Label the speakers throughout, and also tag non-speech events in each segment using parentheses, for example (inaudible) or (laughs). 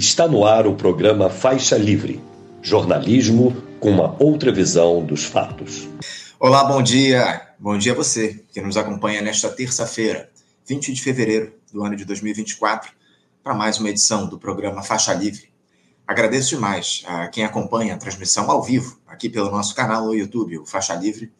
Speaker 1: Está no ar o programa Faixa Livre, jornalismo com uma outra visão dos fatos.
Speaker 2: Olá, bom dia. Bom dia a você que nos acompanha nesta terça-feira, 20 de fevereiro do ano de 2024, para mais uma edição do programa Faixa Livre. Agradeço demais a quem acompanha a transmissão ao vivo aqui pelo nosso canal no YouTube, o Faixa Livre.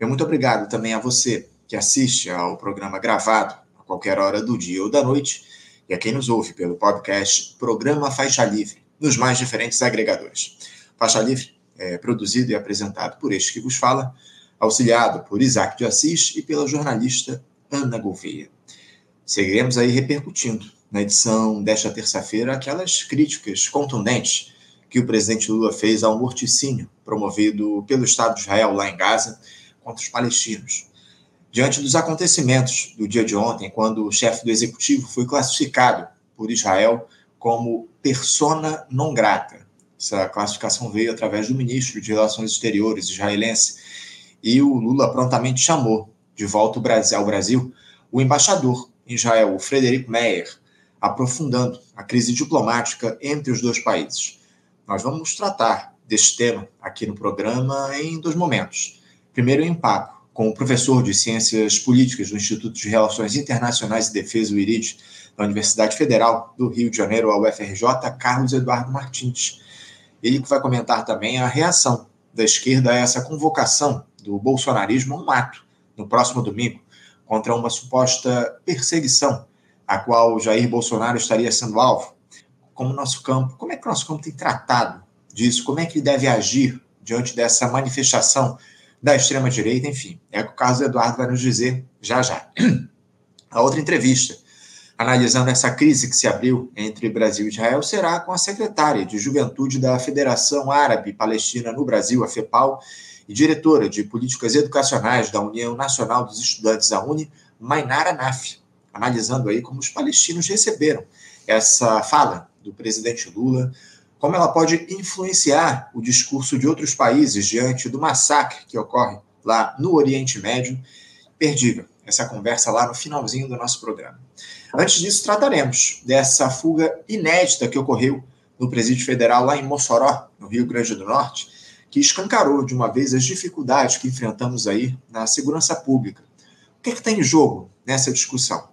Speaker 2: E muito obrigado também a você que assiste ao programa gravado a qualquer hora do dia ou da noite e a quem nos ouve pelo podcast Programa Faixa Livre, nos mais diferentes agregadores. Faixa Livre é produzido e apresentado por este que vos fala, auxiliado por Isaac de Assis e pela jornalista Ana Gouveia. Seguiremos aí repercutindo na edição desta terça-feira aquelas críticas contundentes que o presidente Lula fez ao morticínio promovido pelo Estado de Israel lá em Gaza contra os palestinos diante dos acontecimentos do dia de ontem, quando o chefe do executivo foi classificado por Israel como persona non grata. Essa classificação veio através do ministro de Relações Exteriores israelense e o Lula prontamente chamou de volta ao Brasil o embaixador em Israel, o Frederic Meyer, aprofundando a crise diplomática entre os dois países. Nós vamos tratar deste tema aqui no programa em dois momentos. Primeiro, o impacto com o professor de Ciências Políticas do Instituto de Relações Internacionais e Defesa, o IRID, da Universidade Federal do Rio de Janeiro, a UFRJ, Carlos Eduardo Martins. Ele que vai comentar também a reação da esquerda a essa convocação do bolsonarismo a um ato no próximo domingo contra uma suposta perseguição a qual Jair Bolsonaro estaria sendo alvo. Como nosso campo, como é que o nosso campo tem tratado disso? Como é que ele deve agir diante dessa manifestação da extrema-direita, enfim. É o que o Carlos Eduardo vai nos dizer já já. (clears throat) A outra entrevista, analisando essa crise que se abriu entre Brasil e Israel, será com a secretária de Juventude da Federação Árabe Palestina no Brasil, a FEPAL, e diretora de Políticas Educacionais da União Nacional dos Estudantes, a UNE, Mainara Naf, analisando aí como os palestinos receberam essa fala do presidente Lula como ela pode influenciar o discurso de outros países diante do massacre que ocorre lá no Oriente Médio. Perdível essa conversa lá no finalzinho do nosso programa. Antes disso, trataremos dessa fuga inédita que ocorreu no Presídio Federal lá em Mossoró, no Rio Grande do Norte, que escancarou de uma vez as dificuldades que enfrentamos aí na segurança pública. O que, é que tem em jogo nessa discussão?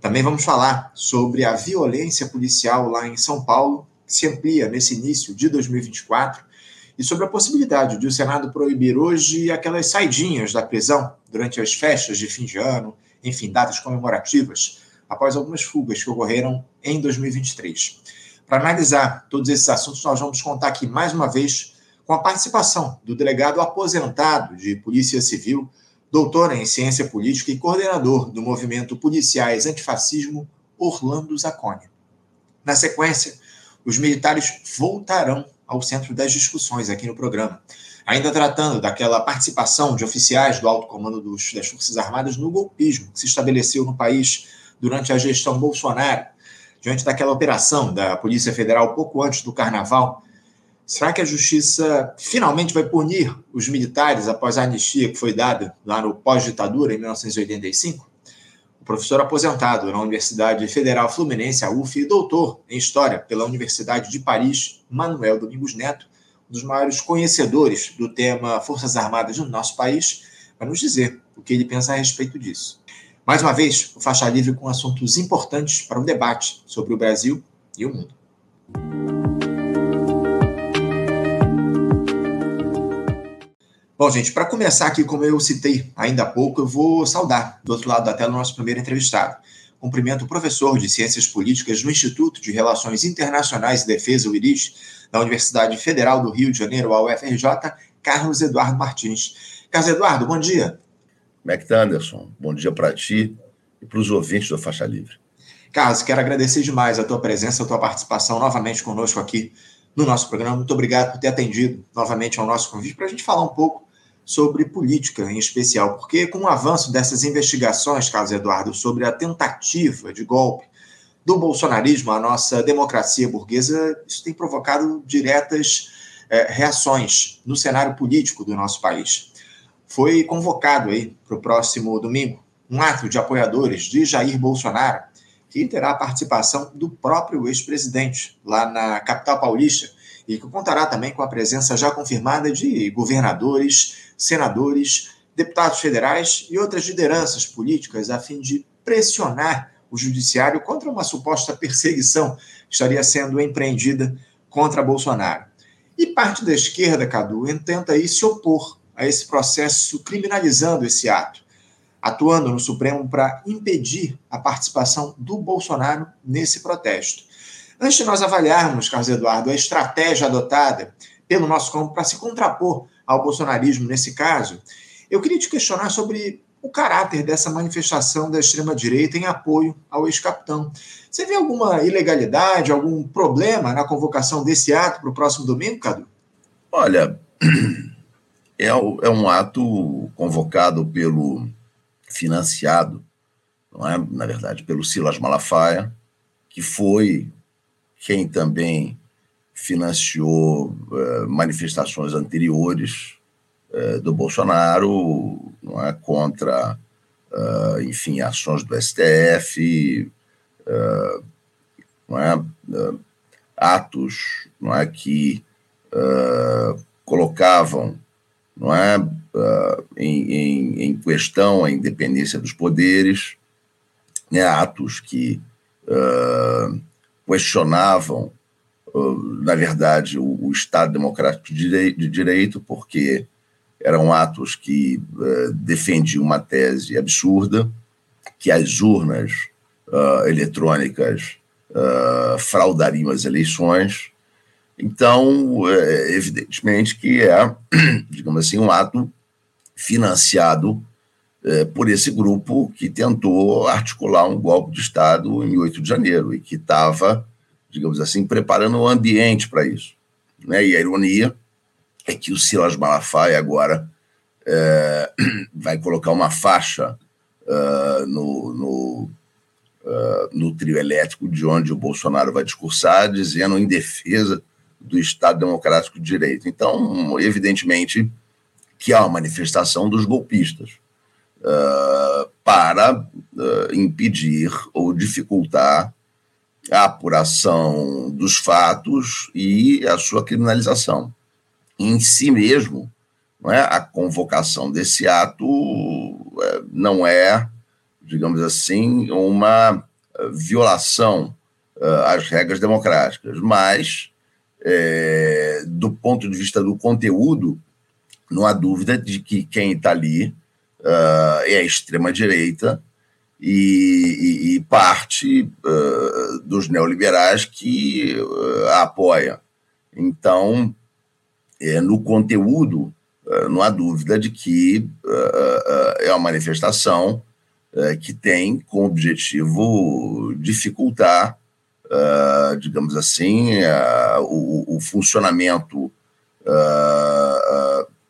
Speaker 2: Também vamos falar sobre a violência policial lá em São Paulo se amplia nesse início de 2024 e sobre a possibilidade de o Senado proibir hoje aquelas saidinhas da prisão durante as festas de fim de ano, enfim, datas comemorativas, após algumas fugas que ocorreram em 2023. Para analisar todos esses assuntos, nós vamos contar aqui mais uma vez com a participação do delegado aposentado de Polícia Civil, doutor em Ciência Política e coordenador do movimento Policiais Antifascismo, Orlando Zacconi. Na sequência, os militares voltarão ao centro das discussões aqui no programa. Ainda tratando daquela participação de oficiais do alto comando dos, das Forças Armadas no golpismo que se estabeleceu no país durante a gestão Bolsonaro, diante daquela operação da Polícia Federal pouco antes do carnaval, será que a justiça finalmente vai punir os militares após a anistia que foi dada lá no pós-ditadura, em 1985? Professor aposentado na Universidade Federal Fluminense, a UF, e doutor em História pela Universidade de Paris, Manuel Domingos Neto, um dos maiores conhecedores do tema Forças Armadas no nosso país, vai nos dizer o que ele pensa a respeito disso. Mais uma vez, o Faixa Livre com assuntos importantes para o debate sobre o Brasil e o mundo. Bom, gente, para começar aqui, como eu citei ainda há pouco, eu vou saudar do outro lado da tela o nosso primeiro entrevistado. Cumprimento o professor de Ciências Políticas no Instituto de Relações Internacionais e Defesa, o IRIS, da Universidade Federal do Rio de Janeiro, a UFRJ, Carlos Eduardo Martins. Carlos Eduardo, bom dia.
Speaker 3: Como é que tá, Anderson? Bom dia para ti e para os ouvintes do Faixa Livre.
Speaker 2: Carlos, quero agradecer demais a tua presença, a tua participação novamente conosco aqui no nosso programa. Muito obrigado por ter atendido novamente ao nosso convite para a gente falar um pouco sobre política em especial, porque com o avanço dessas investigações, Carlos Eduardo, sobre a tentativa de golpe do bolsonarismo à nossa democracia burguesa, isso tem provocado diretas é, reações no cenário político do nosso país. Foi convocado aí para o próximo domingo um ato de apoiadores de Jair Bolsonaro, que terá a participação do próprio ex-presidente lá na capital paulista e que contará também com a presença já confirmada de governadores, senadores, deputados federais e outras lideranças políticas a fim de pressionar o judiciário contra uma suposta perseguição que estaria sendo empreendida contra Bolsonaro. E parte da esquerda, Cadu, tenta aí se opor a esse processo criminalizando esse ato, atuando no Supremo para impedir a participação do Bolsonaro nesse protesto. Antes de nós avaliarmos, Carlos Eduardo, a estratégia adotada pelo nosso campo para se contrapor ao bolsonarismo nesse caso, eu queria te questionar sobre o caráter dessa manifestação da extrema-direita em apoio ao ex-capitão. Você vê alguma ilegalidade, algum problema na convocação desse ato para o próximo domingo, Cadu?
Speaker 3: Olha, (clears throat) é, é um ato convocado pelo, financiado, não é, na verdade, pelo Silas Malafaia, que foi quem também financiou uh, manifestações anteriores uh, do Bolsonaro não é, contra, uh, enfim, ações do STF, não é, atos não é, que colocavam não é, em, em, em, questão a independência dos poderes, né, atos que questionavam, na verdade, o, Estado Democrático de Direito, porque eram atos que defendiam uma tese absurda, que as urnas uh, eletrônicas uh, fraudariam as eleições. Então, evidentemente que é, (clears throat) digamos assim, um ato financiado por esse grupo que tentou articular um golpe de Estado em 8 de janeiro e que estava, digamos assim, preparando o um ambiente para isso. Né? E a ironia é que o Silas Malafaia agora é, (clears throat) vai colocar uma faixa uh, no, no, uh, no, trio elétrico de onde o Bolsonaro vai discursar, dizendo em defesa do Estado Democrático de Direito. Então, evidentemente, que há uma manifestação dos golpistas uh, para impedir ou dificultar a apuração dos fatos e a sua criminalização em si mesmo, não é? a convocação desse ato é, não é, digamos assim, uma é, violação é, às regras democráticas, mas, é, do ponto de vista do conteúdo, não há dúvida de que quem está ali uh, é a extrema-direita e, e, e, parte uh, dos neoliberais que uh, a apoia. Então, é, no conteúdo, não há dúvida de que é uma manifestação que tem como objetivo dificultar, digamos assim, o, o, funcionamento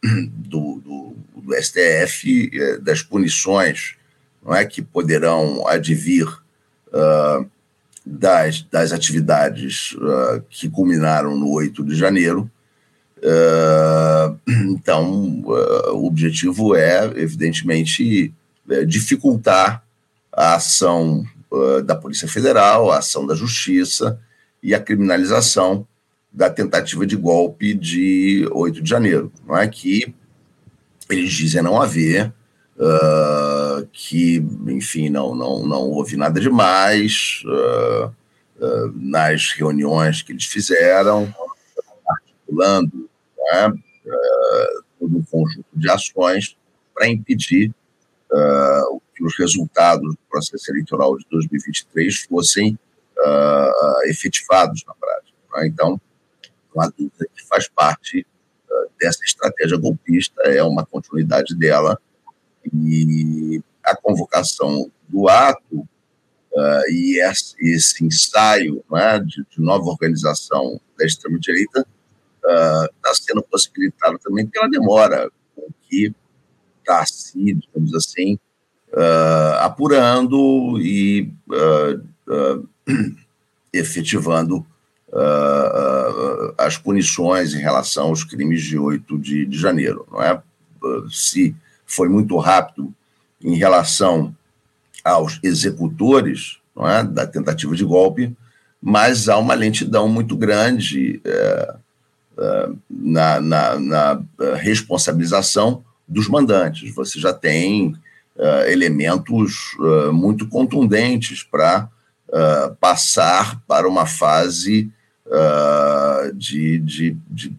Speaker 3: do, do, STF, das punições não é, que poderão advir das, das atividades que culminaram no 8 de janeiro, Uh, (clears throat) então, uh, o objetivo é, evidentemente, é dificultar a ação uh, da Polícia Federal, a ação da Justiça e a criminalização da tentativa de golpe de 8 de janeiro, não é que eles dizem não haver, que, enfim, não, não, não houve nada demais nas reuniões que eles fizeram, articulando né, uh, todo um conjunto de ações para impedir uh, que os resultados do processo eleitoral de 2023 fossem uh, efetivados na prática. Né? Então, não há dúvida que faz parte dessa estratégia golpista, é uma continuidade dela, e a convocação do ato Uh, e esse, ensaio né, de, de, nova organização da extrema-direita está sendo possibilitado também pela demora com que está se, digamos assim, uh, apurando e (clears throat) uh, as punições em relação aos crimes de 8 de, de janeiro. Não é? Se foi muito rápido em relação aos executores não é, da tentativa de golpe, mas há uma lentidão muito grande é, é, na, na, na, é, responsabilização dos mandantes. Você já tem elementos muito contundentes para passar para uma fase de, de, de,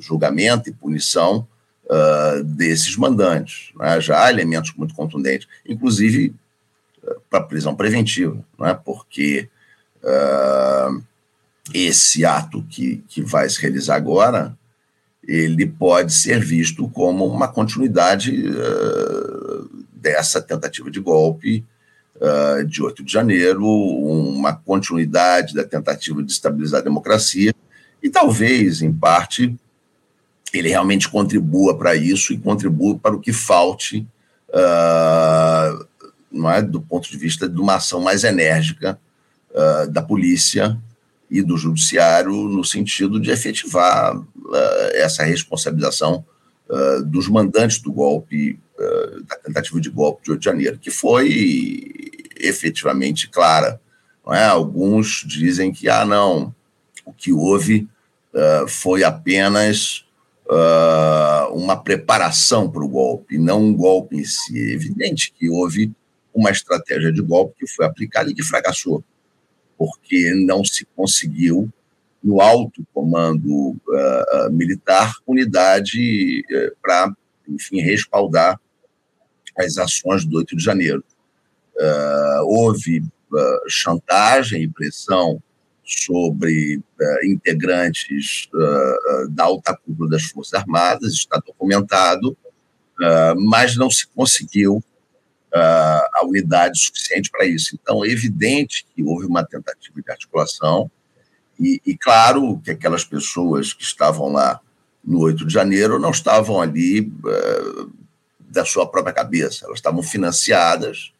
Speaker 3: julgamento e punição desses mandantes. Né? Já há elementos muito contundentes, inclusive para prisão preventiva, é? porque uh, esse ato que, que vai se realizar agora, ele pode ser visto como uma continuidade uh, dessa tentativa de golpe uh, de 8 de janeiro, uma continuidade da tentativa de estabilizar a democracia, e talvez, em parte, ele realmente contribua para isso e contribua para o que falte, uh, não é, do ponto de vista de uma ação mais enérgica uh, da polícia e do judiciário no sentido de efetivar uh, essa responsabilização dos mandantes do golpe, da tentativa de golpe de 8 de janeiro, que foi efetivamente clara. É? Alguns dizem que, ah, não, o que houve foi apenas uma preparação para o golpe, não um golpe em si. É evidente que houve uma estratégia de golpe que foi aplicada e que fracassou porque não se conseguiu, no alto comando uh, militar, unidade uh, para, enfim, respaldar as ações do 8 de janeiro. Uh, houve chantagem e pressão sobre integrantes da alta cúpula das Forças Armadas, está documentado, mas não se conseguiu uh, a unidade suficiente para isso. Então, é evidente que houve uma tentativa de articulação, e, e, claro que aquelas pessoas que estavam lá no 8 de janeiro não estavam ali uh, da sua própria cabeça, elas estavam financiadas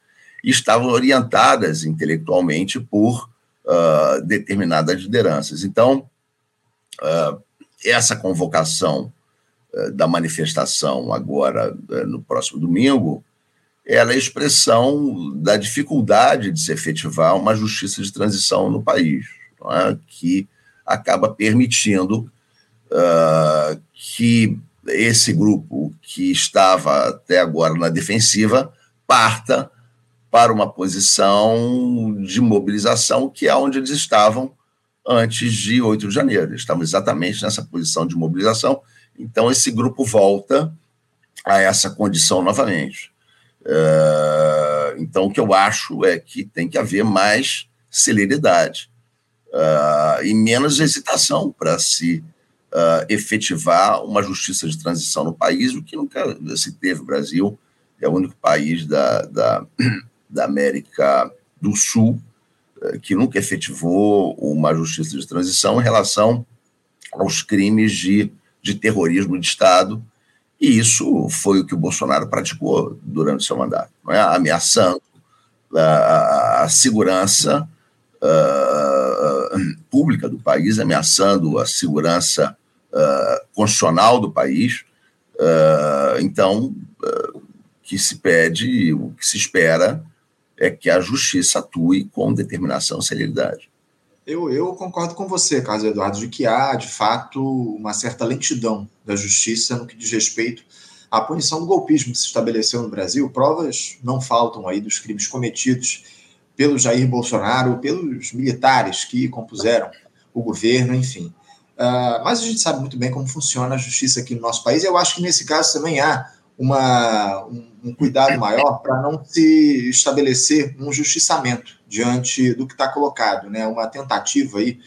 Speaker 3: e estavam orientadas intelectualmente por uh, determinadas lideranças. Então, uh, essa convocação da manifestação agora no próximo domingo ela é expressão da dificuldade de se efetivar uma justiça de transição no país, é? que acaba permitindo uh, que esse grupo que estava até agora na defensiva parta para uma posição de mobilização que é onde eles estavam antes de 8 de janeiro. Eles estavam exatamente nessa posição de mobilização. Então, esse grupo volta a essa condição novamente. Uh, então, o que eu acho é que tem que haver mais celeridade uh, e menos hesitação para se uh, efetivar uma justiça de transição no país, o que nunca se teve. O Brasil é o único país da, da, (clears throat) da América do Sul que nunca efetivou uma justiça de transição em relação aos crimes de, de terrorismo de Estado e isso foi o que o Bolsonaro praticou durante seu mandato, é? ameaçando a, a segurança pública do país, ameaçando a segurança uh, constitucional do país. Uh, então, o que se pede, o que se espera é que a justiça atue com determinação e celeridade.
Speaker 2: Eu, eu concordo com você, Carlos Eduardo, de que há, de fato, uma certa lentidão da justiça no que diz respeito à punição do golpismo que se estabeleceu no Brasil. Provas não faltam aí dos crimes cometidos pelo Jair Bolsonaro, pelos militares que compuseram o governo, enfim. Uh, mas a gente sabe muito bem como funciona a justiça aqui no nosso país, eu acho que nesse caso também há uma, um, um cuidado maior para não se estabelecer um justiçamento diante do que está colocado, né? Uma tentativa aí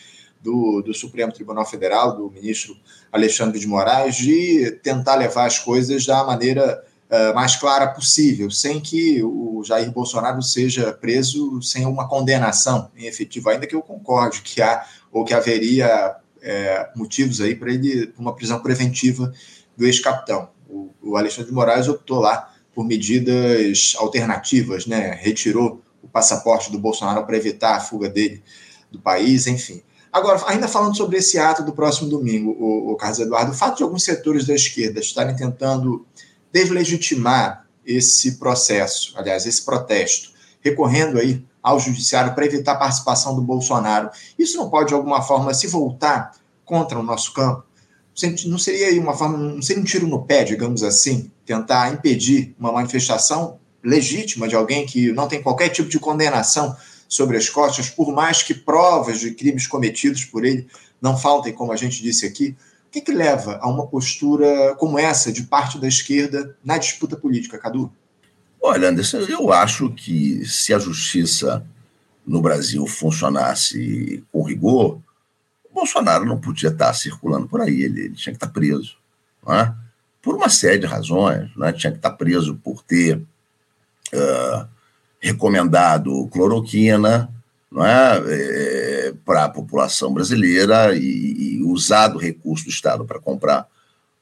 Speaker 2: do, do, Supremo Tribunal Federal, do ministro Alexandre de Moraes, de tentar levar as coisas da maneira uh, mais clara possível, sem que o Jair Bolsonaro seja preso sem uma condenação em efetivo, ainda que eu concorde que há ou que haveria é, motivos aí para ele uma prisão preventiva do ex-capitão o, o Alexandre de Moraes optou lá por medidas alternativas, né? Retirou o passaporte do Bolsonaro para evitar a fuga dele do país, enfim. Agora, ainda falando sobre esse ato do próximo domingo, o, o Carlos Eduardo, o fato de alguns setores da esquerda estarem tentando deslegitimar esse processo, aliás, esse protesto, recorrendo aí ao judiciário para evitar a participação do Bolsonaro. Isso não pode, de alguma forma, se voltar contra o nosso campo? Não seria aí uma forma, não seria um tiro no pé, digamos assim, tentar impedir uma manifestação legítima de alguém que não tem qualquer tipo de condenação sobre as costas, por mais que provas de crimes cometidos por ele não faltem, como a gente disse aqui? O que, que leva a uma postura como essa de parte da esquerda na disputa política, Cadu?
Speaker 3: Olha, Anderson, eu acho que se a justiça no Brasil funcionasse com rigor, Bolsonaro não podia estar circulando por aí, ele, ele tinha que estar preso. É? Por uma série de razões. É? Tinha que estar preso por ter uh, recomendado cloroquina é? é para a população brasileira e, e, usado o recurso do Estado para comprar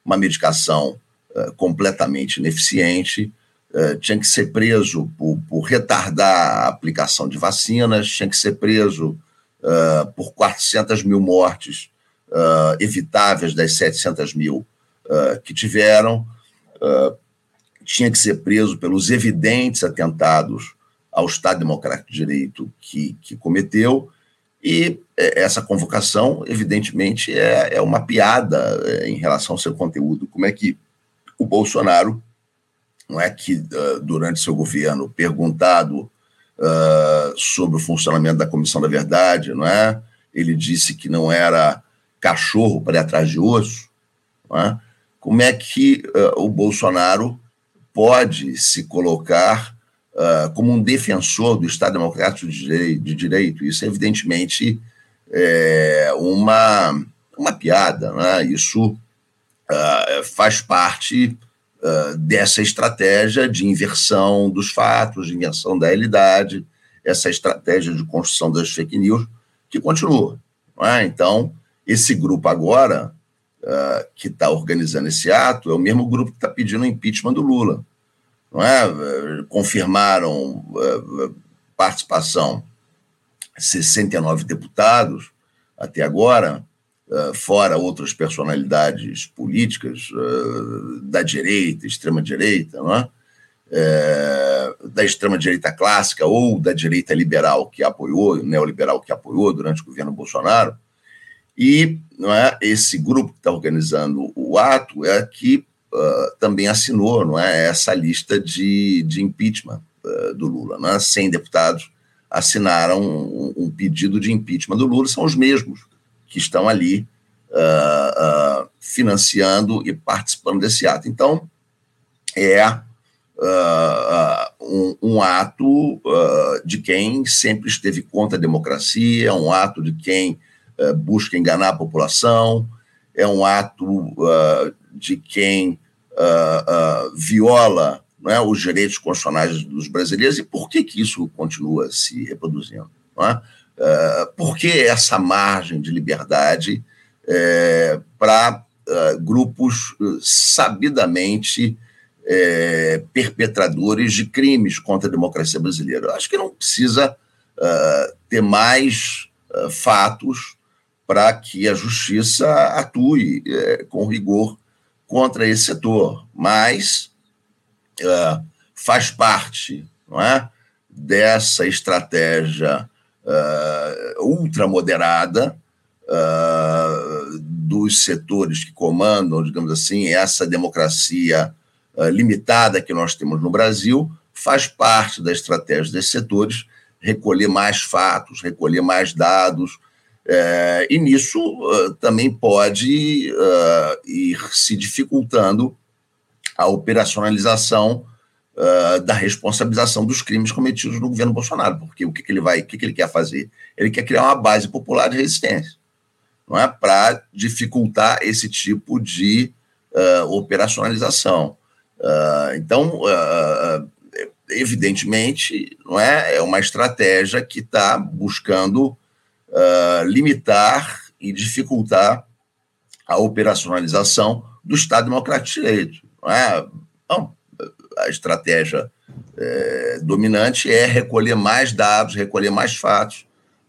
Speaker 3: uma medicação uh, completamente ineficiente eh, tinha que ser preso por, por, retardar a aplicação de vacinas, tinha que ser preso uh, por 400 mil mortes uh, evitáveis das 700 mil que tiveram, tinha que ser preso pelos evidentes atentados ao Estado Democrático de Direito que, que cometeu, e essa convocação, evidentemente, é, é uma piada em relação ao seu conteúdo. Como é que o Bolsonaro não é que uh, durante seu governo, perguntado uh, sobre o funcionamento da Comissão da Verdade, não é? Ele disse que não era cachorro para ir atrás de osso. Não é? Como é que uh, o Bolsonaro pode se colocar como um defensor do Estado Democrático de Direito? Isso, evidentemente, é uma, uma piada. Não é? Isso faz parte dessa estratégia de inversão dos fatos, de inversão da realidade, essa estratégia de construção das fake news, que continua. É? Então, esse grupo agora, uh, que está organizando esse ato, é o mesmo grupo que está pedindo o impeachment do Lula. É? Confirmaram uh, participação 69 deputados até agora, fora outras personalidades políticas uh, da direita, extrema-direita, é? é, da extrema-direita clássica ou da direita liberal que apoiou, neoliberal que apoiou durante o governo Bolsonaro. E não é, esse grupo que está organizando o ato é que uh, também assinou não é, essa lista de, de impeachment uh, do Lula. Não é? 100 deputados assinaram um, um pedido de impeachment do Lula, são os mesmos que estão ali uh, uh, financiando e participando desse ato. Então, é uh, um, um, ato de quem sempre esteve contra a democracia, é um ato de quem busca enganar a população, é um ato de quem viola é, os direitos constitucionais dos brasileiros. E por que, que isso continua se reproduzindo? É? Uh, por que essa margem de liberdade é, para uh, é, grupos uh, sabidamente é, perpetradores de crimes contra a democracia brasileira? Eu acho que não precisa ter mais fatos para que a justiça atue com rigor contra esse setor, mas faz parte, não é, dessa estratégia uh, ultramoderada uh, dos setores que comandam, digamos assim, essa democracia uh, limitada que nós temos no Brasil, faz parte da estratégia desses setores recolher mais fatos, recolher mais dados, uh, e nisso também pode ir se dificultando a operacionalização uh, da responsabilização dos crimes cometidos no governo Bolsonaro, porque o que, que ele vai, o que, que ele quer fazer? Ele quer criar uma base popular de resistência, não é, para dificultar esse tipo de uh, operacionalização. Uh, então, evidentemente, não é, é uma estratégia que está buscando limitar e dificultar a operacionalização do Estado Democrático de Direito. Não é? Não, a estratégia é, dominante é recolher mais dados, recolher mais fatos.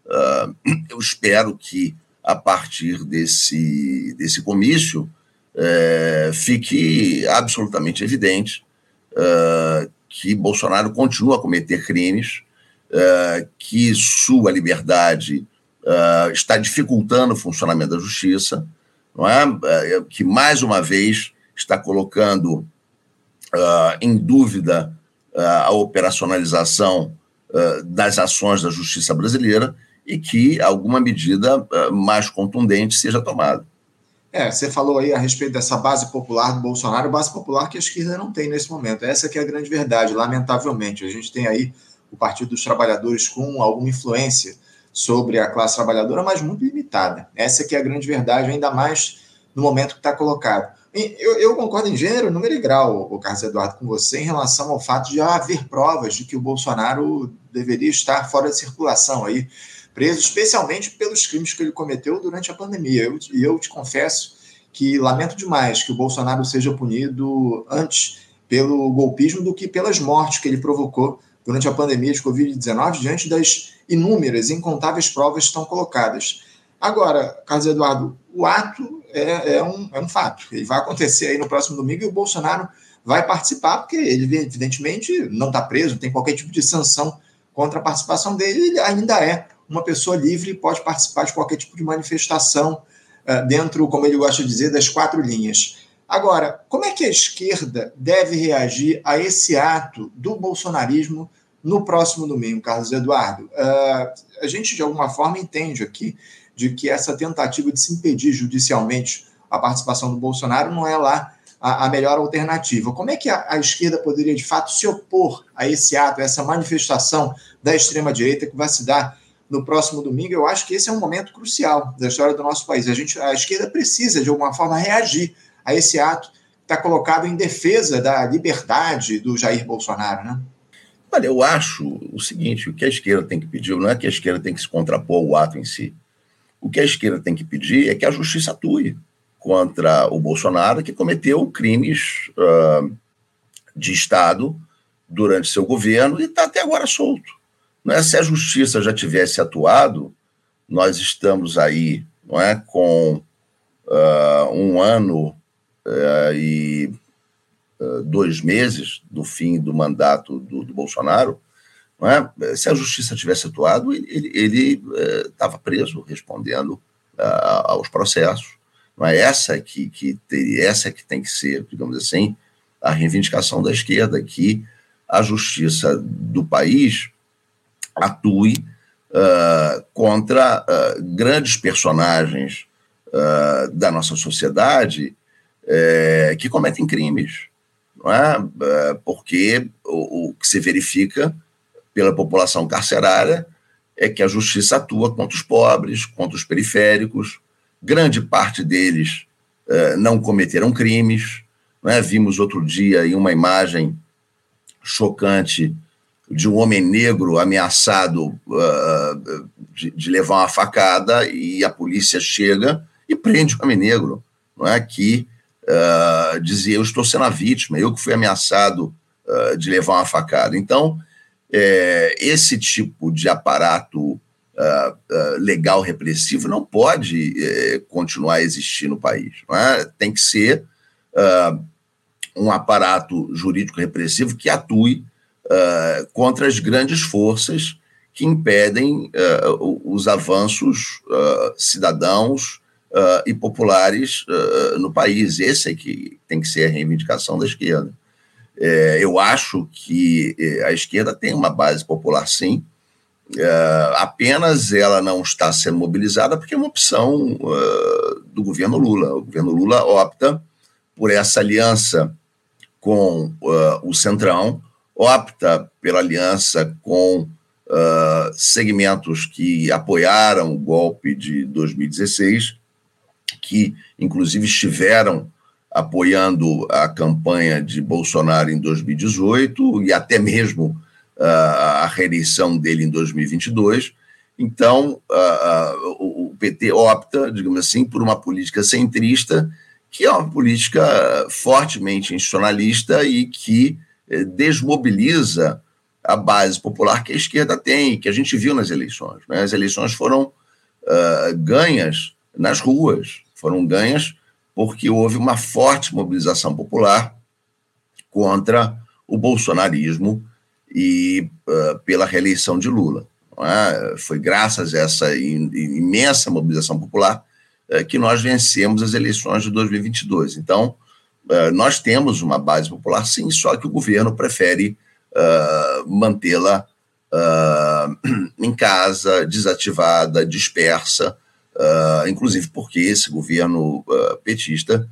Speaker 3: Uh, (clears throat) eu espero que, a partir desse, desse comício, é, fique absolutamente evidente uh, que Bolsonaro continua a cometer crimes uh, que sua liberdade uh, está dificultando o funcionamento da justiça, não é? Que mais uma vez está colocando em dúvida a operacionalização das ações da justiça brasileira e que alguma medida mais contundente seja tomada.
Speaker 2: É, você falou aí a respeito dessa base popular do Bolsonaro, base popular que a esquerda não tem nesse momento. Essa que é a grande verdade, lamentavelmente. A gente tem aí o Partido dos Trabalhadores com alguma influência sobre a classe trabalhadora, mas muito limitada. Essa que é a grande verdade, ainda mais no momento que está colocado. Eu, eu, concordo em gênero, número e grau, o Carlos Eduardo, com você, em relação ao fato de haver provas de que o Bolsonaro deveria estar fora de circulação aí, preso, especialmente pelos crimes que ele cometeu durante a pandemia. E eu, eu te confesso que lamento demais que o Bolsonaro seja punido antes pelo golpismo do que pelas mortes que ele provocou durante a pandemia de Covid-19, diante das inúmeras, incontáveis provas que estão colocadas. Agora, Carlos Eduardo, o ato é, é, um, é um fato. Ele vai acontecer aí no próximo domingo e o Bolsonaro vai participar, porque ele, evidentemente, não está preso, tem qualquer tipo de sanção contra a participação dele, ele ainda é uma pessoa livre e pode participar de qualquer tipo de manifestação uh, dentro, como ele gosta de dizer, das quatro linhas. Agora, como é que a esquerda deve reagir a esse ato do bolsonarismo no próximo domingo, Carlos Eduardo? Uh, a gente, de alguma forma, entende aqui de que essa tentativa de se impedir judicialmente a participação do Bolsonaro não é lá a, a melhor alternativa. Como é que a, a, esquerda poderia, de fato, se opor a esse ato, a essa manifestação da extrema-direita que vai se dar no próximo domingo? Eu acho que esse é um momento crucial da história do nosso país. A, gente, a esquerda precisa, de alguma forma, reagir a esse ato que está colocado em defesa da liberdade do Jair Bolsonaro, né?
Speaker 3: Olha, eu acho o seguinte: o que a esquerda tem que pedir não é que a esquerda tem que se contrapor ao ato em si. O que a esquerda tem que pedir é que a justiça atue contra o Bolsonaro, que cometeu crimes uh, de Estado durante seu governo e está até agora solto. Não é? Se a justiça já tivesse atuado, nós estamos aí não é, com uh, um ano uh, e dois meses do fim do do, do Bolsonaro, é? se a justiça tivesse atuado, ele estava preso, respondendo aos processos. Não é essa que, que teria, essa que tem que ser, digamos assim, a reivindicação da esquerda, que a justiça do país atue uh, contra uh, grandes personagens uh, da nossa sociedade é, que cometem crimes, não é? é? porque o, o, que se verifica pela população carcerária é que a justiça atua contra os pobres, contra os periféricos, grande parte deles é, não cometeram crimes. É? Vimos outro dia em uma imagem chocante de um homem negro ameaçado uh, de, de, levar uma facada e a polícia chega e prende o homem negro, não é? Que uh, dizia: Eu estou sendo a vítima, eu que fui ameaçado uh, de levar uma facada. Então, é, esse tipo de aparato legal repressivo não pode é, continuar a existir no país. É? Tem que ser um aparato jurídico repressivo que atue uh, contra as grandes forças que impedem uh, os avanços uh, cidadãos e populares no país. Esse é que tem que ser a reivindicação da esquerda. É, eu acho que a esquerda tem uma base popular, sim, apenas ela não está sendo mobilizada porque é uma opção do governo Lula. O governo Lula opta por essa aliança com o Centrão, opta pela aliança com uh, segmentos que apoiaram o golpe de 2016, que inclusive estiveram apoiando a campanha de Bolsonaro em 2018 e até mesmo uh, a reeleição dele em 2022. Então, uh, o PT opta, digamos assim, por uma política centrista, que é uma política fortemente institucionalista e que eh, desmobiliza a base popular que a esquerda tem, que a gente viu nas eleições. Né? As eleições foram uh, ganhas nas ruas, foram ganhas porque houve uma forte mobilização popular contra o bolsonarismo e uh, pela reeleição de Lula. É? Foi graças a essa imensa mobilização popular uh, que nós vencemos as eleições de 2022. Então, uh, nós temos uma base popular, sim, só que o governo prefere mantê-la (clears throat) em casa, desativada, dispersa, inclusive porque esse governo petista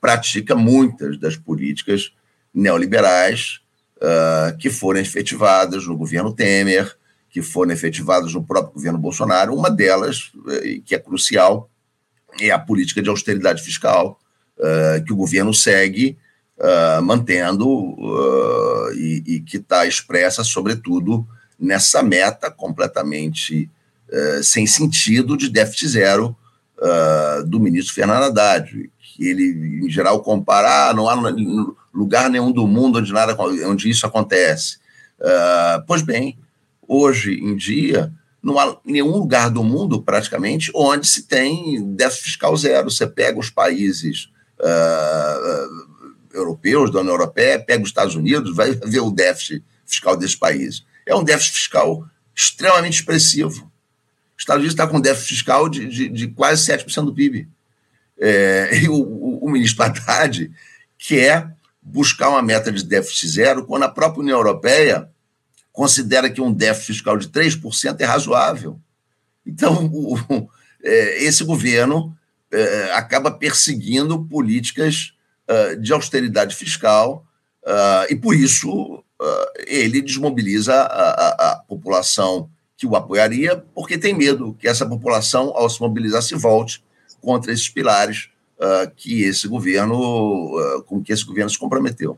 Speaker 3: pratica muitas das políticas neoliberais uh, que foram efetivadas no governo Temer, que foram efetivadas no próprio governo Bolsonaro. Uma delas, uh, que é crucial, é a política de austeridade fiscal, uh, que o governo segue mantendo e, e, que está expressa, sobretudo, nessa meta completamente sem sentido de déficit zero do ministro Fernando Haddad, que ele, em geral, compara, ah, não há lugar nenhum do mundo onde, nada, onde isso acontece. Uh, pois bem, hoje em dia, não há nenhum lugar do mundo, praticamente, onde se tem déficit fiscal zero. Você pega os países uh, europeus, da União Europeia, pega os Estados Unidos, vai ver o déficit fiscal desses países. É um déficit fiscal extremamente expressivo. Os Estados Unidos está com déficit fiscal de, de, de quase 7% do PIB. É, (laughs) e o, o, o ministro Haddad quer buscar uma meta de déficit zero quando a própria União Europeia considera que um déficit fiscal de 3% é razoável. Então, (laughs) o, é, esse governo é, acaba perseguindo políticas uh, de austeridade fiscal uh, e, por isso, uh, ele desmobiliza a, a, a população que o apoiaria, porque tem medo que essa população, ao se mobilizar, se volte contra esses pilares uh, que esse governo, uh, com que esse governo se comprometeu.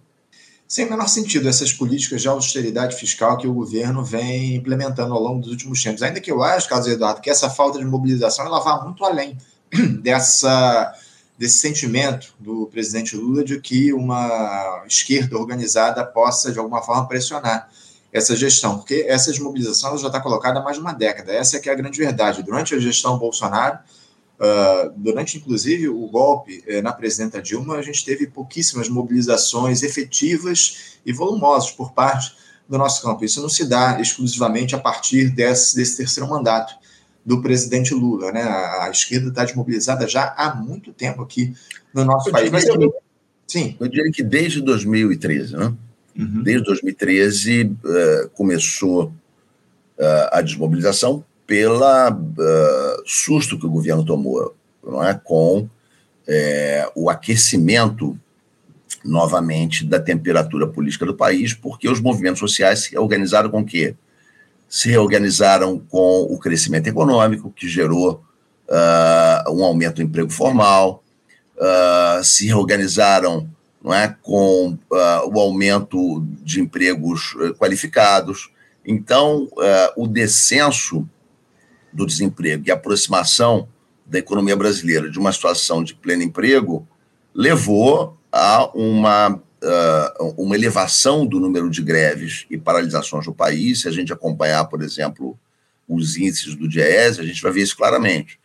Speaker 2: Sem menor sentido essas políticas de austeridade fiscal que o governo vem implementando ao longo dos últimos tempos. Ainda que eu acho, Carlos Eduardo, que essa falta de mobilização ela vá muito além (clears throat) dessa, desse sentimento do presidente Lula de que uma esquerda organizada possa, de alguma forma, pressionar essa gestão, porque essa desmobilização já está colocada há mais de uma década. Essa é que é a grande verdade. Durante a gestão Bolsonaro, Uh, durante, inclusive, o golpe eh, na presidenta Dilma, a gente teve pouquíssimas mobilizações efetivas e volumosas por parte do nosso campo. Isso não se dá exclusivamente a partir desse, desse terceiro mandato do presidente Lula. Né? A, a esquerda está desmobilizada já há muito tempo aqui no nosso eu país. Mas
Speaker 3: eu, sim. eu diria que desde 2013, né? Uhum. Desde 2013 uh, eh, começou uh, a desmobilização pela uh, susto que o governo tomou, não é, com o aquecimento novamente da temperatura política do país, porque os movimentos sociais se organizaram com o quê? Se reorganizaram com o crescimento econômico, que gerou um aumento do emprego formal, se reorganizaram não é, com uh, o aumento de empregos qualificados. Então, o descenso do desemprego e a aproximação da economia brasileira de uma situação de pleno emprego levou a uma, uh, uma elevação do número de greves e paralisações no país. Se a gente acompanhar, por exemplo, os índices do DIEESE, a gente vai ver isso claramente.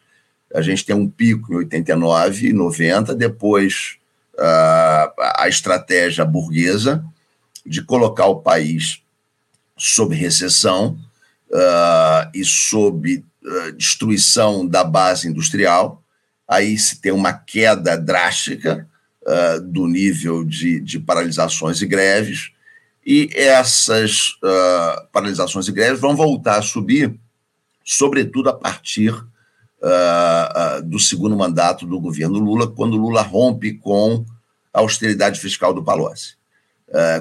Speaker 3: A gente tem um pico em 89 e 90, depois uh, a estratégia burguesa de colocar o país sob recessão uh, e sob eh, destruição da base industrial, aí se tem uma queda drástica uh, do nível de, de, paralisações e greves, e essas uh, paralisações e greves vão voltar a subir, sobretudo a partir uh, do segundo mandato do governo Lula, quando Lula rompe com a austeridade fiscal do Palocci.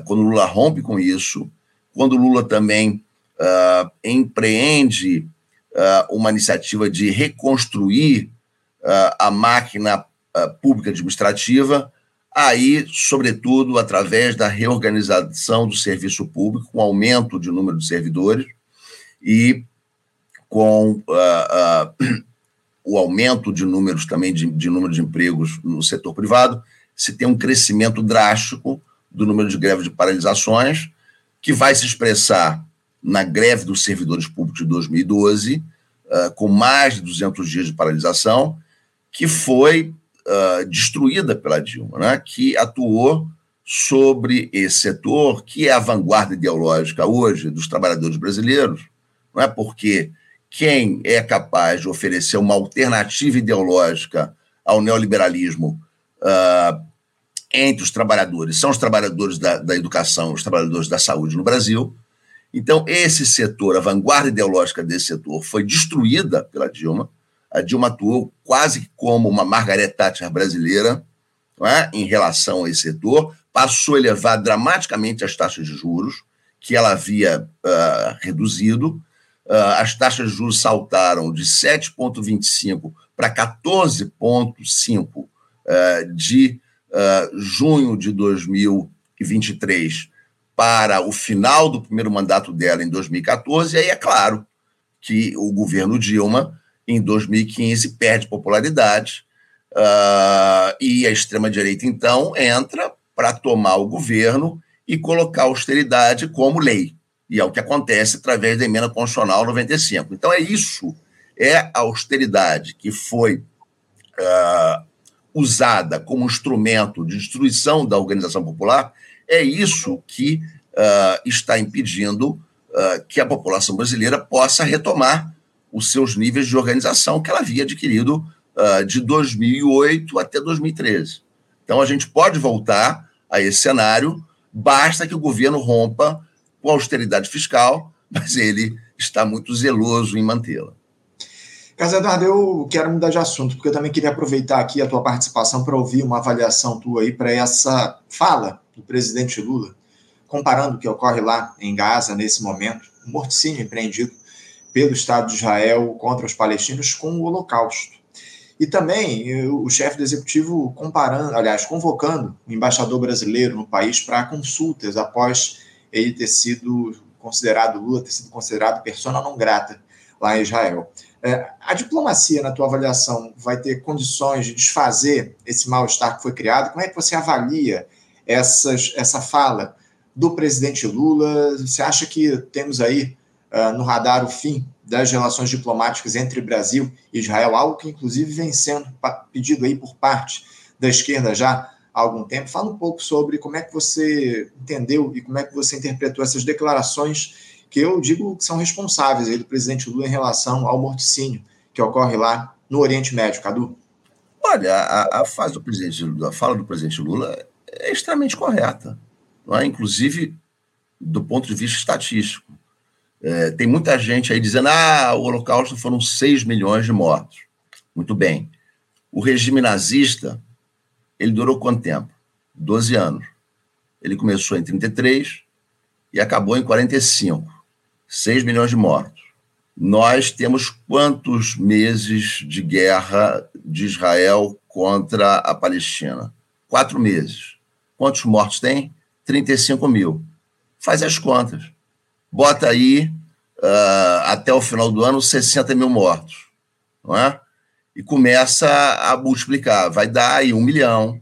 Speaker 3: quando Lula rompe com isso, quando Lula também empreende uh, uma iniciativa de reconstruir uh, a máquina uh, pública administrativa, aí, sobretudo, através da reorganização do serviço público, com aumento de número de servidores e com o aumento de números também de, de número de empregos no setor privado, se tem um crescimento drástico do número de greves de paralisações, que vai se expressar na greve dos servidores públicos de 2012, uh, com mais de 200 dias de paralisação, que foi uh, destruída pela Dilma, né, que atuou sobre esse setor, que é a vanguarda ideológica hoje dos trabalhadores brasileiros, não é porque quem é capaz de oferecer uma alternativa ideológica ao neoliberalismo uh, entre os trabalhadores são os trabalhadores da, da educação, os trabalhadores da saúde no Brasil. Então, esse setor, a vanguarda ideológica desse setor, foi destruída pela Dilma. A Dilma atuou quase como uma Margaret Thatcher brasileira é? em relação a esse setor, passou a elevar dramaticamente as taxas de juros, que ela havia uh, reduzido, as taxas de juros saltaram de 7,25% para 14,5% uh, de uh, junho de 2023 para o final do primeiro mandato dela em 2014, e aí é claro que o governo Dilma, em 2015, perde popularidade uh, e a extrema-direita, então, entra para tomar o governo e colocar austeridade como lei. E é o que acontece através da emenda constitucional 95. Então, é isso, é a austeridade que foi uh, usada como instrumento de destruição da organização popular, é isso que uh, está impedindo uh, que a população brasileira possa retomar os seus níveis de organização que ela havia adquirido de 2008 até 2013. Então, a gente pode voltar a esse cenário, basta que o governo rompa com austeridade fiscal, mas ele está muito zeloso em mantê-la.
Speaker 2: Carlos Eduardo, eu quero mudar de assunto, porque eu também queria aproveitar aqui a tua participação para ouvir uma avaliação tua aí para essa fala do presidente Lula, comparando o que ocorre lá em Gaza nesse momento, o morticínio empreendido pelo Estado de Israel contra os palestinos com o Holocausto. E também eh, o chefe do executivo comparando, aliás, convocando o embaixador brasileiro no país para consultas após ele ter sido considerado, Lula ter sido considerado persona não grata lá em Israel. É, a diplomacia, na tua avaliação, vai ter condições de desfazer esse mal-estar que foi criado? Como é que você avalia essas, essa fala do presidente Lula? Você acha que temos aí uh, no radar o fim das relações diplomáticas entre Brasil e Israel, algo que inclusive vem sendo pedido aí por parte da esquerda já há algum tempo. Fala um pouco sobre como é que você entendeu e como é que você interpretou essas declarações que eu digo que são responsáveis aí do presidente Lula em relação ao morticínio que ocorre lá no Oriente Médio, Cadu.
Speaker 3: Olha, a, a fase do presidente Lula, a fala do presidente Lula é extremamente correta, não é? inclusive do ponto de vista estatístico. É, tem muita gente aí dizendo ah, o Holocausto foram 6 milhões de mortos. Muito bem. O regime nazista ele durou quanto tempo? 12 anos. Ele começou em 33 e acabou em 45. 6 milhões de mortos. Nós temos quantos meses de guerra de Israel contra a Palestina? Quatro meses. Quantos mortos tem? 35 mil. Faz as contas. Bota aí, uh, até o final do ano, 60 mil mortos. Não é? E começa a multiplicar. Vai dar aí um milhão.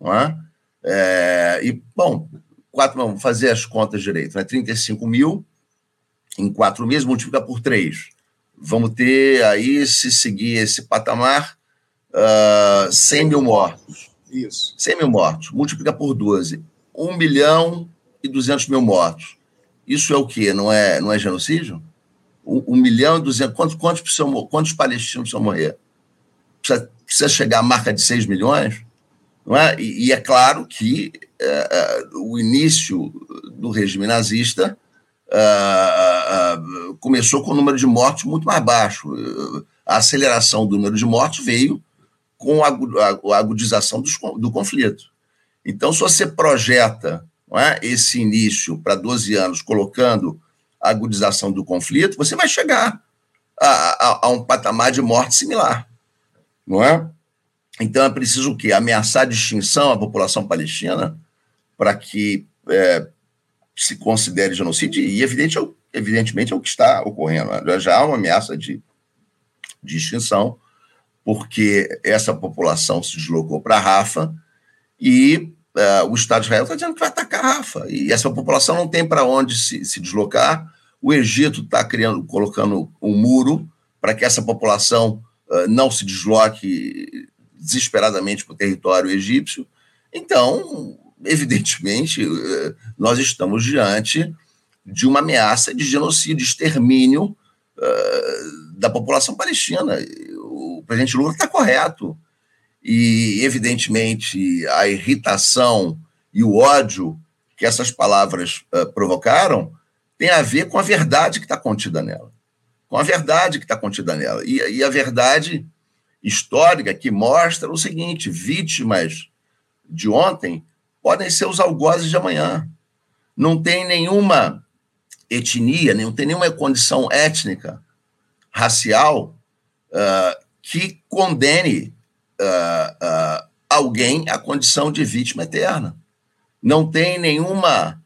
Speaker 3: Não é? É, e, bom, quatro, vamos fazer as contas direito. Né? 35 mil em quatro meses, multiplica por três. Vamos ter aí, se seguir esse patamar, uh, ah, 100 mil mortos.
Speaker 2: Isso.
Speaker 3: 100 mil mortos. Multiplica por 12. 1 milhão e 200 mil mortos. Isso é o quê? Não é, não é genocídio? 1 milhão e 200. Quantos, quantos, precisam, quantos palestinos precisam morrer? Precisa, precisa chegar à marca de 6 milhões, não é? E, e é claro que é, é, o início do regime nazista é, é, começou com o número de mortos muito mais baixo. A aceleração do número de mortos veio com a agudização do, do conflito. Então, se você projeta é, esse início para 12 anos, colocando a agudização do conflito, você vai chegar a, a, a um patamar de morte similar não é? Então é preciso o quê? Ameaçar de extinção a população palestina para que é, se considere genocídio, e evidente, é evidentemente é o que está ocorrendo. Né? Já há uma ameaça de, de extinção, porque essa população se deslocou para Rafa e é, o Estado de Israel está dizendo que vai atacar Rafa, e essa população não tem para onde se, se deslocar. O Egito está criando, colocando um muro para que essa população não se desloque desesperadamente para o território egípcio. Então, evidentemente, eh, nós estamos diante de uma ameaça de genocídio, de extermínio uh, da população palestina. O presidente Lula está correto. E, evidentemente, a irritação e o ódio que essas palavras provocaram tem a ver com a verdade que está contida nela. Com a verdade que está contida nela. E, e a verdade histórica que mostra o seguinte: vítimas de ontem podem ser os algozes de amanhã. Não tem nenhuma etnia, não tem nenhuma condição étnica, racial, uh, que condene uh, uh, alguém à condição de vítima eterna. Não tem nenhuma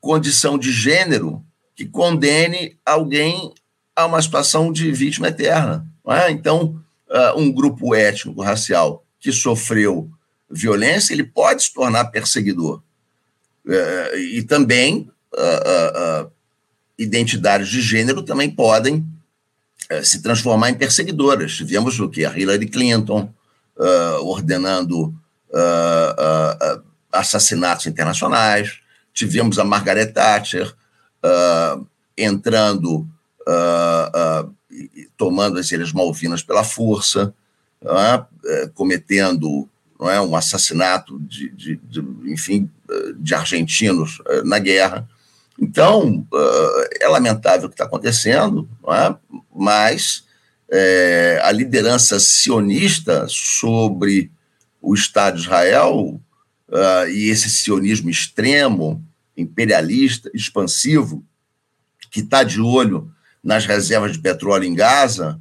Speaker 3: condição de gênero que condene alguém a uma situação de vítima eterna. É? Então, um grupo étnico, racial, que sofreu violência, ele pode se tornar perseguidor. É, e também uh, uh, identidades de gênero também podem se transformar em perseguidoras. Tivemos o que? A Hillary Clinton ordenando assassinatos internacionais, tivemos a Margaret Thatcher entrando, tomando as Ilhas Malvinas pela força, cometendo não é, um assassinato de, de, de enfim, de argentinos eh, na guerra. Então, eh, é lamentável o que está acontecendo, é? mas é, a liderança sionista sobre o Estado de Israel uh, e esse sionismo extremo, imperialista, expansivo, que está de olho nas reservas de petróleo em Gaza,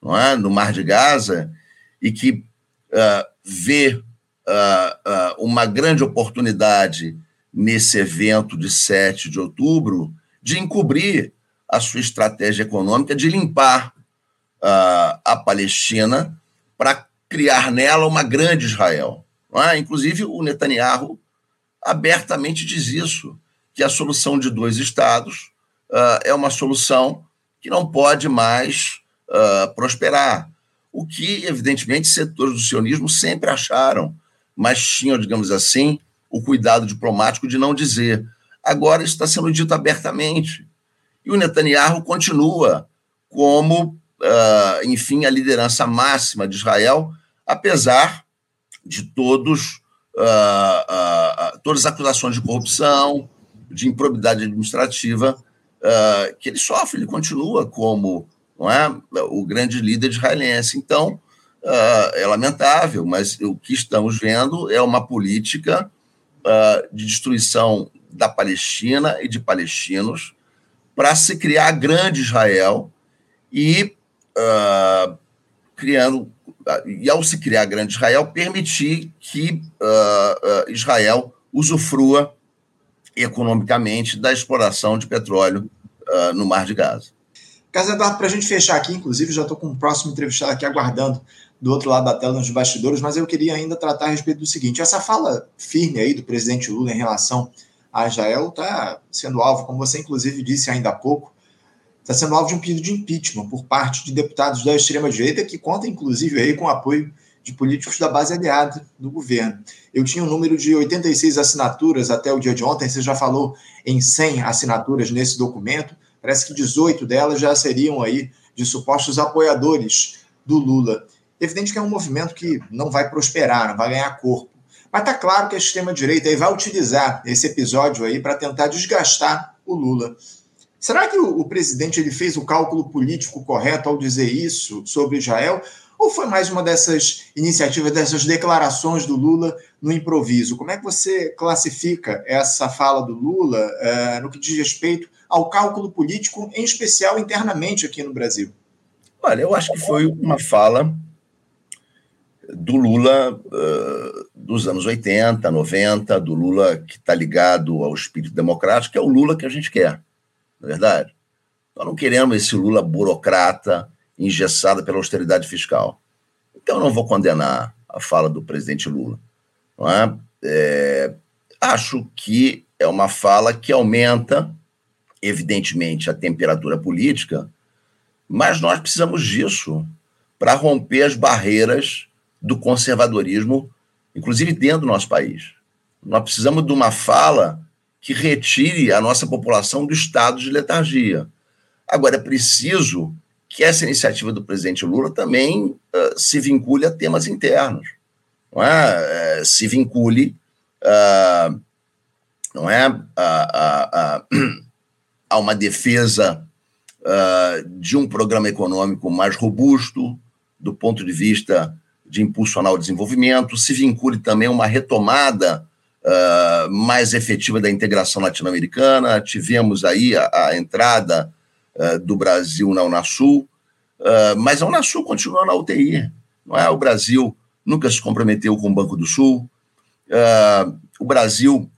Speaker 3: não é? no Mar de Gaza, e que uh, vê uh, uh, uma grande oportunidade nesse evento de 7 de outubro de encobrir a sua estratégia econômica de limpar a Palestina para criar nela uma grande Israel. É? Inclusive, o Netanyahu abertamente diz isso, que a solução de dois estados é uma solução que não pode mais uh, prosperar o que, evidentemente, setores do sionismo sempre acharam, mas tinham, digamos assim, o cuidado diplomático de não dizer. Agora está sendo dito abertamente. E o Netanyahu continua como, uh, enfim, a liderança máxima de Israel, apesar de todos uh, uh, todas as acusações de corrupção, de improbidade administrativa que ele sofre. Ele continua como não é? o grande líder israelense. Então, uh, é lamentável, mas o que estamos vendo é uma política uh, de destruição da Palestina e de palestinos para se criar grande Israel e criando e ao se criar grande Israel permitir que Israel usufrua economicamente da exploração de petróleo no Mar de Gaza.
Speaker 2: Carlos Eduardo, para a gente fechar aqui, inclusive, já estou com o um próximo entrevistado aqui aguardando do outro lado da tela nos bastidores, mas eu queria ainda tratar a respeito do seguinte: essa fala firme aí do presidente Lula em relação a Israel está sendo alvo, como você inclusive disse ainda há pouco, está sendo alvo de um pedido de impeachment por parte de deputados da extrema-direita, que conta inclusive aí com o apoio de políticos da base aliada do governo. Eu tinha um número de 86 assinaturas até o dia de ontem, você já falou em 100 assinaturas nesse documento. Parece que 18 delas já seriam aí de supostos apoiadores do Lula. Evidente que é um movimento que não vai prosperar, não vai ganhar corpo. Mas está claro que a extrema-direita vai utilizar esse episódio aí para tentar desgastar o Lula. Será que o, o, presidente ele fez o cálculo político correto ao dizer isso sobre Israel? Ou foi mais uma dessas iniciativas, dessas declarações do Lula no improviso? Como é que você classifica essa fala do Lula uh, no que diz respeito ao cálculo político, em especial internamente aqui no Brasil?
Speaker 3: Olha, eu acho que foi uma fala do Lula uh, dos anos 80, 90, do Lula que está ligado ao espírito democrático, que é o Lula que a gente quer, não é verdade? Nós não queremos esse Lula burocrata, engessado pela austeridade fiscal. Então, eu não vou condenar a fala do presidente Lula. É? É, acho que é uma fala que aumenta evidentemente, a temperatura política, mas nós precisamos disso para romper as barreiras do conservadorismo, inclusive dentro do nosso país. Nós precisamos de uma fala que retire a nossa população do estado de letargia. Agora, é preciso que essa iniciativa do presidente Lula também uh, se vincule a temas internos, não é? Uh, se vincule, uh, não é, a, a, uma defesa de um programa econômico mais robusto do ponto de vista de impulsionar o desenvolvimento, se vincule também a uma retomada mais efetiva da integração latino-americana. Tivemos aí a, a entrada uh, do Brasil na Unasul, uh, mas a Unasul continua na UTI. Não é? O Brasil nunca se comprometeu com o Banco do Sul. o Brasil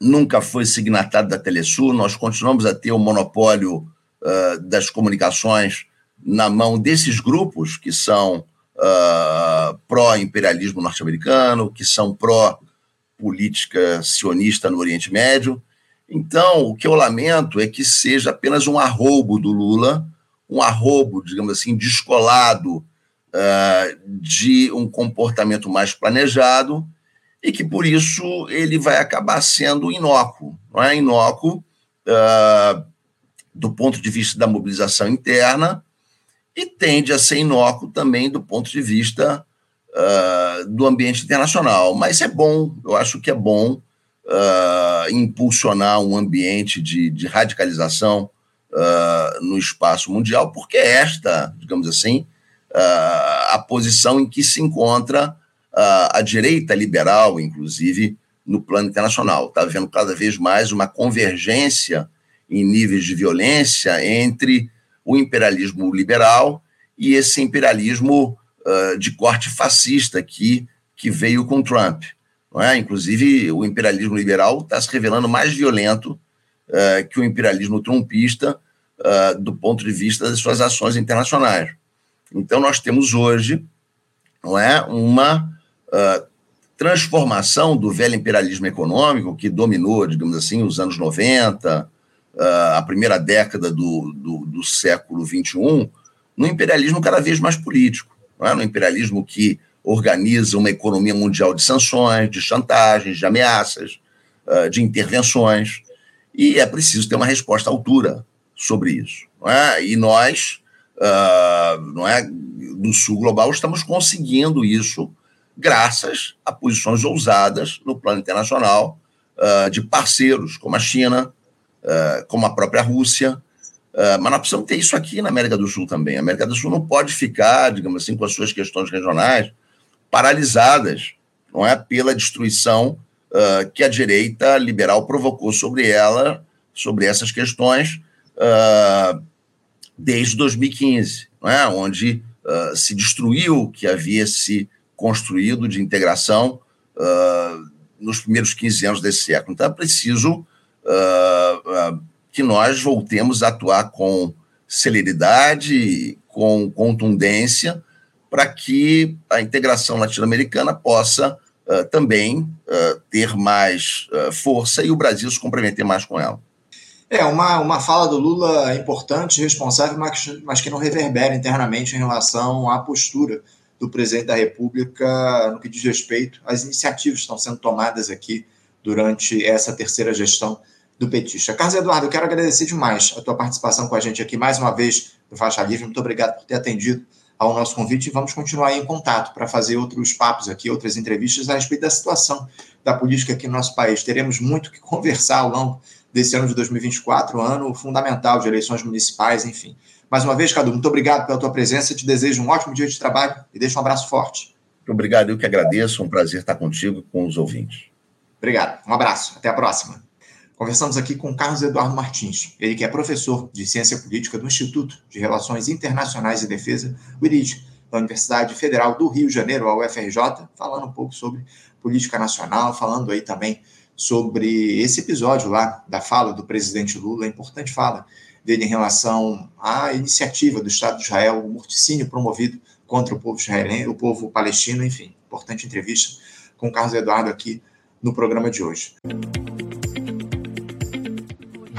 Speaker 3: nunca foi signatário da Telesul. Nós continuamos a ter o monopólio das comunicações na mão desses grupos que são uh, pró-imperialismo norte-americano, que são pró política sionista no Oriente Médio. Então, o que eu lamento é que seja apenas um arrobo do Lula, um arrobo, digamos assim, descolado uh, de um comportamento mais planejado e que, por isso, ele vai acabar sendo inócuo. Não é inócuo uh, do ponto de vista da mobilização interna e tende a ser inócuo também do ponto de vista uh, do ambiente internacional. Mas é bom, eu acho que é bom uh, impulsionar um ambiente de, de radicalização uh, no espaço mundial, porque é esta, digamos assim, a posição em que se encontra a direita liberal, inclusive, no plano internacional. Está havendo cada vez mais uma convergência em níveis de violência entre o imperialismo liberal e esse imperialismo uh, de corte fascista que, que veio com Trump. Não é? Inclusive, o imperialismo liberal está se revelando mais violento uh, que o imperialismo trumpista uh, do ponto de vista das suas ações internacionais. Então, nós temos hoje não é, uma transformação do velho imperialismo econômico que dominou, digamos assim, os anos 90, a primeira década do, do, do século XXI, no imperialismo cada vez mais político é? no imperialismo que organiza uma economia mundial de sanções, de chantagens, de ameaças, uh, de intervenções, e é preciso ter uma resposta à altura sobre isso. É? E nós, uh, não é, do Sul Global, estamos conseguindo isso graças a posições ousadas no plano internacional uh, de parceiros como a China, como a própria Rússia, mas nós precisamos ter isso aqui na América do Sul também. A América do Sul não pode ficar, digamos assim, com as suas questões regionais paralisadas, não é, pela destruição uh, que a direita liberal provocou sobre ela, sobre essas questões, uh, desde 2015, não é, onde se destruiu o que havia se construído de integração nos primeiros 15 anos desse século. Então é preciso que nós voltemos a atuar com celeridade, com contundência, para que a integração latino-americana possa uh, também uh, ter mais uh, força e o Brasil se comprometer mais com ela.
Speaker 2: É, uma, uma fala do Lula importante, responsável, mas, mas que não reverbera internamente em relação à postura do presidente da República no que diz respeito às iniciativas que estão sendo tomadas aqui durante essa terceira gestão do petista. Carlos Eduardo, eu quero agradecer demais a tua participação com a gente aqui mais uma vez no Faixa Livre. Muito obrigado por ter atendido ao nosso convite e vamos continuar em contato para fazer outros papos aqui, outras entrevistas a respeito da situação da política aqui no nosso país. Teremos muito que conversar ao longo desse ano de 2024, ano fundamental de eleições municipais, enfim. Mais uma vez, Cadu, muito obrigado pela tua presença. Te desejo um ótimo dia de trabalho e deixo um abraço forte.
Speaker 3: Muito obrigado, eu que agradeço. Um prazer estar contigo e com os ouvintes.
Speaker 2: Obrigado. Um abraço. Até a próxima. Conversamos aqui com Carlos Eduardo Martins, ele que é professor de Ciência Política do Instituto de Relações Internacionais e Defesa, o IRID, da Universidade Federal do Rio de Janeiro, a UFRJ, falando um pouco sobre política nacional, falando aí também sobre esse episódio lá da fala do presidente Lula, a importante fala dele em relação à iniciativa do Estado de Israel, o morticínio promovido contra o povo israelense, o povo palestino, enfim, importante entrevista com Carlos Eduardo aqui no programa de hoje.